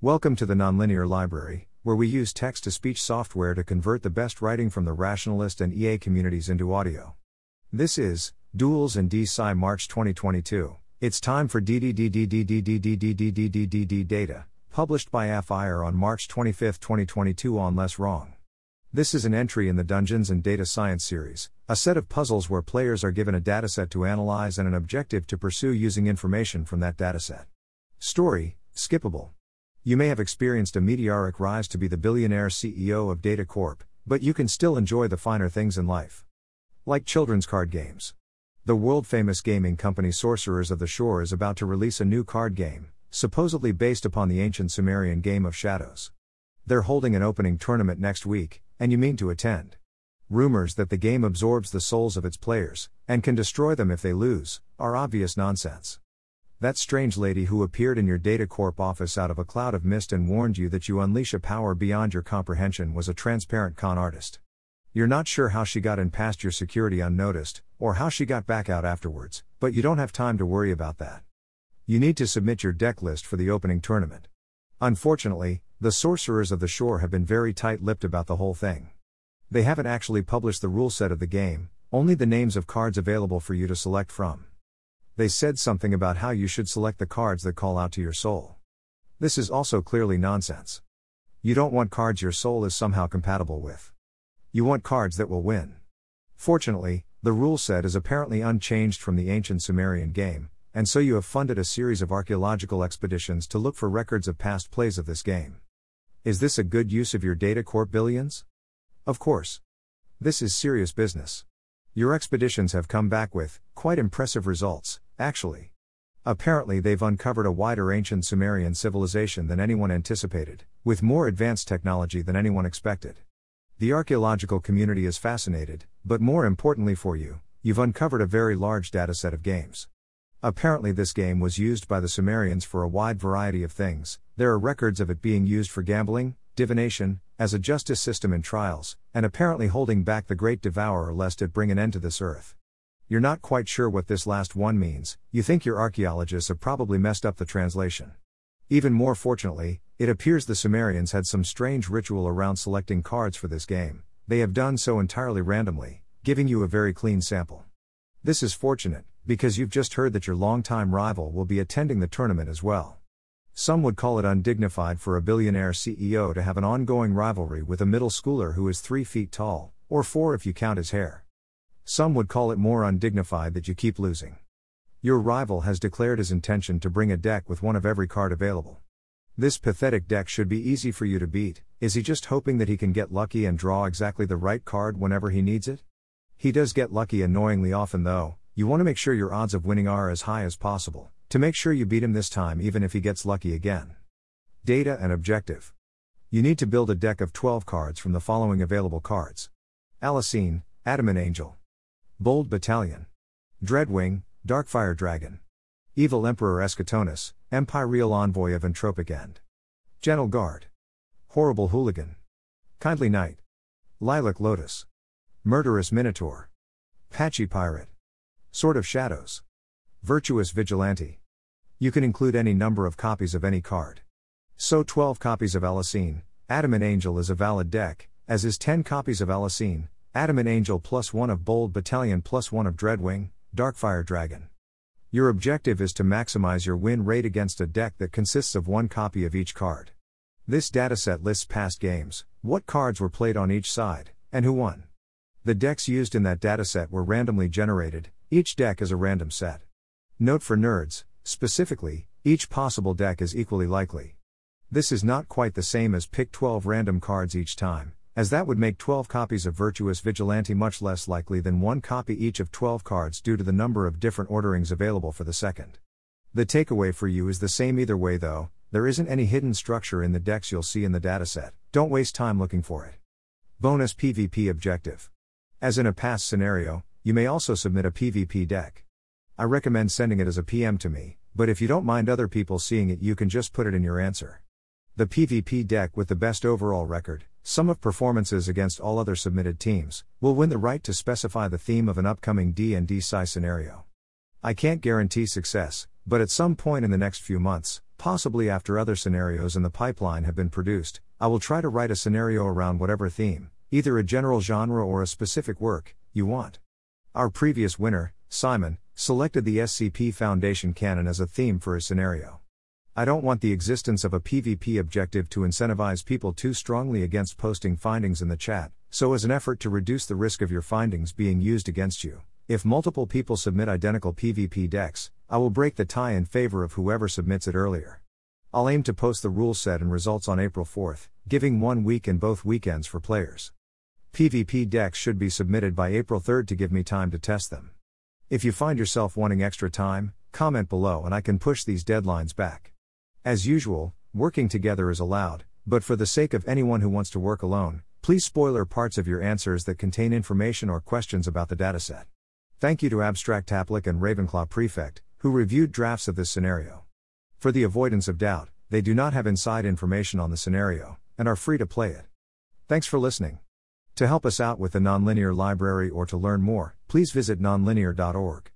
Welcome to the Nonlinear Library, where we use text to speech software to convert the best writing from the rationalist and EA communities into audio. This is Duels and D.Sci March 2022. It's time for DDDDDDDDDDDDD data, published by aphyer on March 25, 2022 on LessWrong. This is an entry in the Dungeons and Data Science series, a set of puzzles where players are given a dataset to analyze and an objective to pursue using information from that dataset. Story Skippable. You may have experienced a meteoric rise to be the billionaire CEO of DataCorp, but you can still enjoy the finer things in life. Like children's card games. The world famous gaming company Sorcerers of the Shore is about to release a new card game, supposedly based upon the ancient Sumerian game of shadows. They're holding an opening tournament next week, and you mean to attend. Rumors that the game absorbs the souls of its players, and can destroy them if they lose, are obvious nonsense. That strange lady who appeared in your DataCorp office out of a cloud of mist and warned you that you unleash a power beyond your comprehension was a transparent con artist. You're not sure how she got in past your security unnoticed, or how she got back out afterwards, but you don't have time to worry about that. You need to submit your deck list for the opening tournament. Unfortunately, the sorcerers of the shore have been very tight lipped about the whole thing. They haven't actually published the rule set of the game, only the names of cards available for you to select from. They said something about how you should select the cards that call out to your soul. This is also clearly nonsense. You don't want cards your soul is somehow compatible with. You want cards that will win. Fortunately, the rule set is apparently unchanged from the ancient Sumerian game, and so you have funded a series of archaeological expeditions to look for records of past plays of this game. Is this a good use of your DataCorp billions? Of course. This is serious business. Your expeditions have come back with quite impressive results, actually. Apparently, they've uncovered a wider ancient Sumerian civilization than anyone anticipated, with more advanced technology than anyone expected. The archaeological community is fascinated, but more importantly for you, you've uncovered a very large dataset of games. Apparently, this game was used by the Sumerians for a wide variety of things. There are records of it being used for gambling, divination, as a justice system in trials, and apparently holding back the great devourer lest it bring an end to this earth. You're not quite sure what this last one means, you think your archaeologists have probably messed up the translation. Even more fortunately, it appears the Sumerians had some strange ritual around selecting cards for this game, they have done so entirely randomly, giving you a very clean sample. This is fortunate, because you've just heard that your longtime rival will be attending the tournament as well. Some would call it undignified for a billionaire CEO to have an ongoing rivalry with a middle schooler who is three feet tall, or four if you count his hair. Some would call it more undignified that you keep losing. Your rival has declared his intention to bring a deck with one of every card available. This pathetic deck should be easy for you to beat. Is he just hoping that he can get lucky and draw exactly the right card whenever he needs it? He does get lucky annoyingly often though, you want to make sure your odds of winning are as high as possible, to make sure you beat him this time even if he gets lucky again. Data and objective. You need to build a deck of 12 cards from the following available cards Alicine, Adamant Angel, Bold Battalion, Dreadwing, Darkfire Dragon, Evil Emperor Eschatonus, Empyreal Envoy of Entropic End, Gentle Guard, Horrible Hooligan, Kindly Knight, Lilac Lotus, Murderous Minotaur, Patchy Pirate. Sword of Shadows. Virtuous Vigilante. You can include any number of copies of any card. So 12 copies of Alicine, Adamant Angel is a valid deck, as is 10 copies of Alicine, Adamant Angel plus 1 of Bold Battalion plus 1 of Dreadwing, Darkfire Dragon. Your objective is to maximize your win rate against a deck that consists of one copy of each card. This dataset lists past games, what cards were played on each side, and who won. The decks used in that dataset were randomly generated, each deck is a random set. Note for nerds, specifically, each possible deck is equally likely. This is not quite the same as pick 12 random cards each time, as that would make 12 copies of Virtuous Vigilante much less likely than one copy each of 12 cards due to the number of different orderings available for the second. The takeaway for you is the same either way though, there isn't any hidden structure in the decks you'll see in the dataset, don't waste time looking for it. Bonus PvP Objective. As in a past scenario, you may also submit a PvP deck. I recommend sending it as a PM to me, but if you don't mind other people seeing it, you can just put it in your answer. The PvP deck with the best overall record, sum of performances against all other submitted teams, will win the right to specify the theme of an upcoming D&D Sci scenario. I can't guarantee success, But at some point in the next few months, possibly after other scenarios in the pipeline have been produced, I will try to write a scenario around whatever theme, either a general genre or a specific work, you want. Our previous winner, Simon, selected the SCP Foundation canon as a theme for his scenario. I don't want the existence of a PvP objective to incentivize people too strongly against posting findings in the chat, so as an effort to reduce the risk of your findings being used against you. If multiple people submit identical PvP decks, I will break the tie in favor of whoever submits it earlier. I'll aim to post the rule set and results on April 4th, giving one week and both weekends for players. PvP decks should be submitted by April 3rd to give me time to test them. If you find yourself wanting extra time, comment below and I can push these deadlines back. As usual, working together is allowed, but for the sake of anyone who wants to work alone, please spoiler parts of your answers that contain information or questions about the dataset. Thank you to abstractapplic and Ravenclaw Prefect, who reviewed drafts of this scenario. For the avoidance of doubt, they do not have inside information on the scenario, and are free to play it. Thanks for listening. To help us out with the Nonlinear Library or to learn more, please visit nonlinear.org.